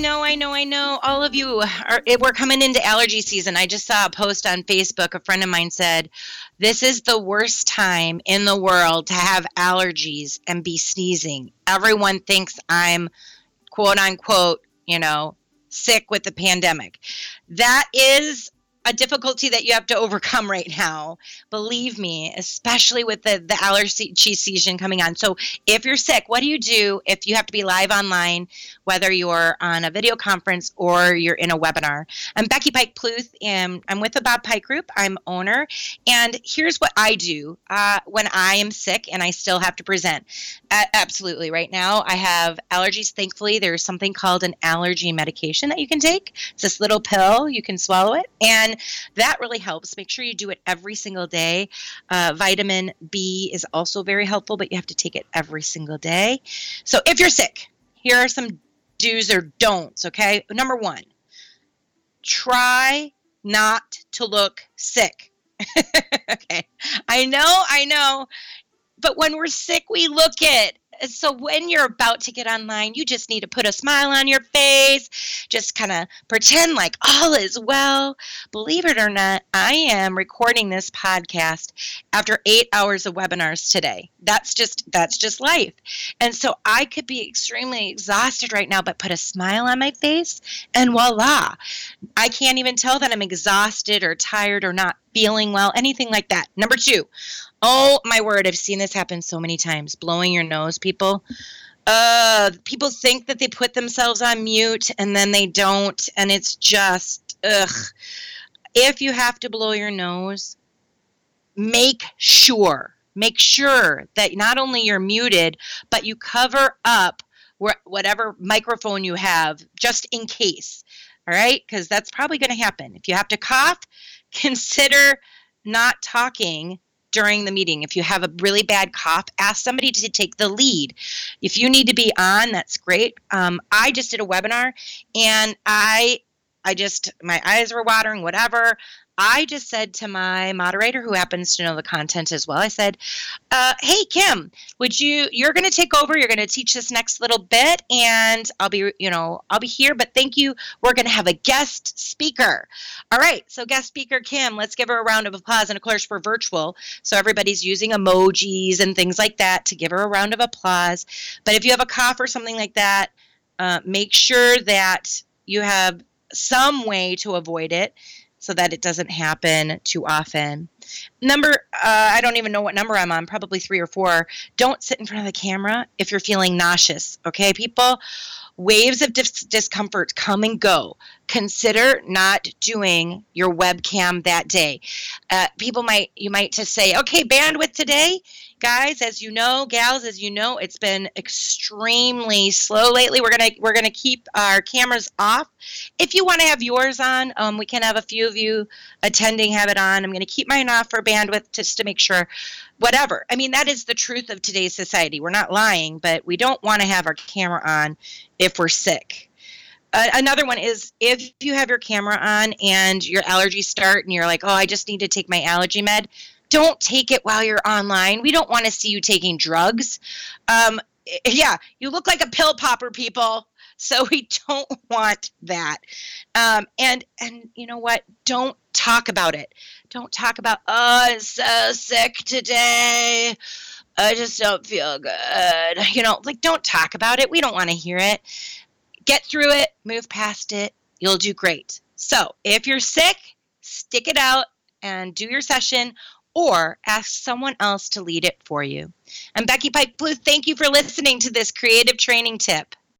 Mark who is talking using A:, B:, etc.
A: know, I know, I know. All of you are, we're coming into allergy season. I just saw a post on Facebook. A friend of mine said, This is the worst time in the world to have allergies and be sneezing. Everyone thinks I'm quote unquote, you know, sick with the pandemic. That is a difficulty that you have to overcome right now. Believe me, especially with the, the allergy season coming on. So, if you're sick, what do you do if you have to be live online, whether you're on a video conference or you're in a webinar? I'm Becky Pike Pluth, and I'm with the Bob Pike Group. I'm owner. And here's what I do uh, when I am sick and I still have to present. Uh, absolutely. Right now, I have allergies. Thankfully, there's something called an allergy medication that you can take. It's this little pill, you can swallow it. And and that really helps. Make sure you do it every single day. Uh, vitamin B is also very helpful, but you have to take it every single day. So if you're sick, here are some do's or don'ts, okay? Number one, try not to look sick. okay. I know, I know. But when we're sick, we look it so when you're about to get online, you just need to put a smile on your face, just kind of pretend like all is well. Believe it or not, I am recording this podcast after 8 hours of webinars today. That's just that's just life. And so I could be extremely exhausted right now, but put a smile on my face and voila. I can't even tell that I'm exhausted or tired or not feeling well, anything like that. Number 2, Oh my word, I've seen this happen so many times. Blowing your nose, people. Uh, people think that they put themselves on mute and then they don't, and it's just ugh. If you have to blow your nose, make sure, make sure that not only you're muted, but you cover up whatever microphone you have just in case. All right, because that's probably going to happen. If you have to cough, consider not talking during the meeting. If you have a really bad cough, ask somebody to take the lead. If you need to be on, that's great. Um, I just did a webinar and I I just my eyes were watering, whatever. I just said to my moderator, who happens to know the content as well, I said, uh, "Hey Kim, would you? You're going to take over. You're going to teach this next little bit, and I'll be, you know, I'll be here. But thank you. We're going to have a guest speaker. All right. So guest speaker Kim, let's give her a round of applause. And of course, we're virtual, so everybody's using emojis and things like that to give her a round of applause. But if you have a cough or something like that, uh, make sure that you have some way to avoid it so that it doesn't happen too often. Number, uh, I don't even know what number I'm on, probably three or four. Don't sit in front of the camera if you're feeling nauseous, okay, people? Waves of dis- discomfort come and go. Consider not doing your webcam that day. Uh, people might, you might just say, okay, bandwidth today guys as you know gals as you know it's been extremely slow lately we're gonna we're gonna keep our cameras off if you want to have yours on um, we can have a few of you attending have it on i'm gonna keep mine off for bandwidth just to make sure whatever i mean that is the truth of today's society we're not lying but we don't want to have our camera on if we're sick uh, another one is if you have your camera on and your allergies start and you're like oh i just need to take my allergy med don't take it while you're online. We don't want to see you taking drugs. Um, yeah, you look like a pill popper, people. So we don't want that. Um, and and you know what? Don't talk about it. Don't talk about oh, I'm so sick today. I just don't feel good. You know, like don't talk about it. We don't want to hear it. Get through it. Move past it. You'll do great. So if you're sick, stick it out and do your session or ask someone else to lead it for you. I'm Becky Pike Pluth. Thank you for listening to this creative training tip.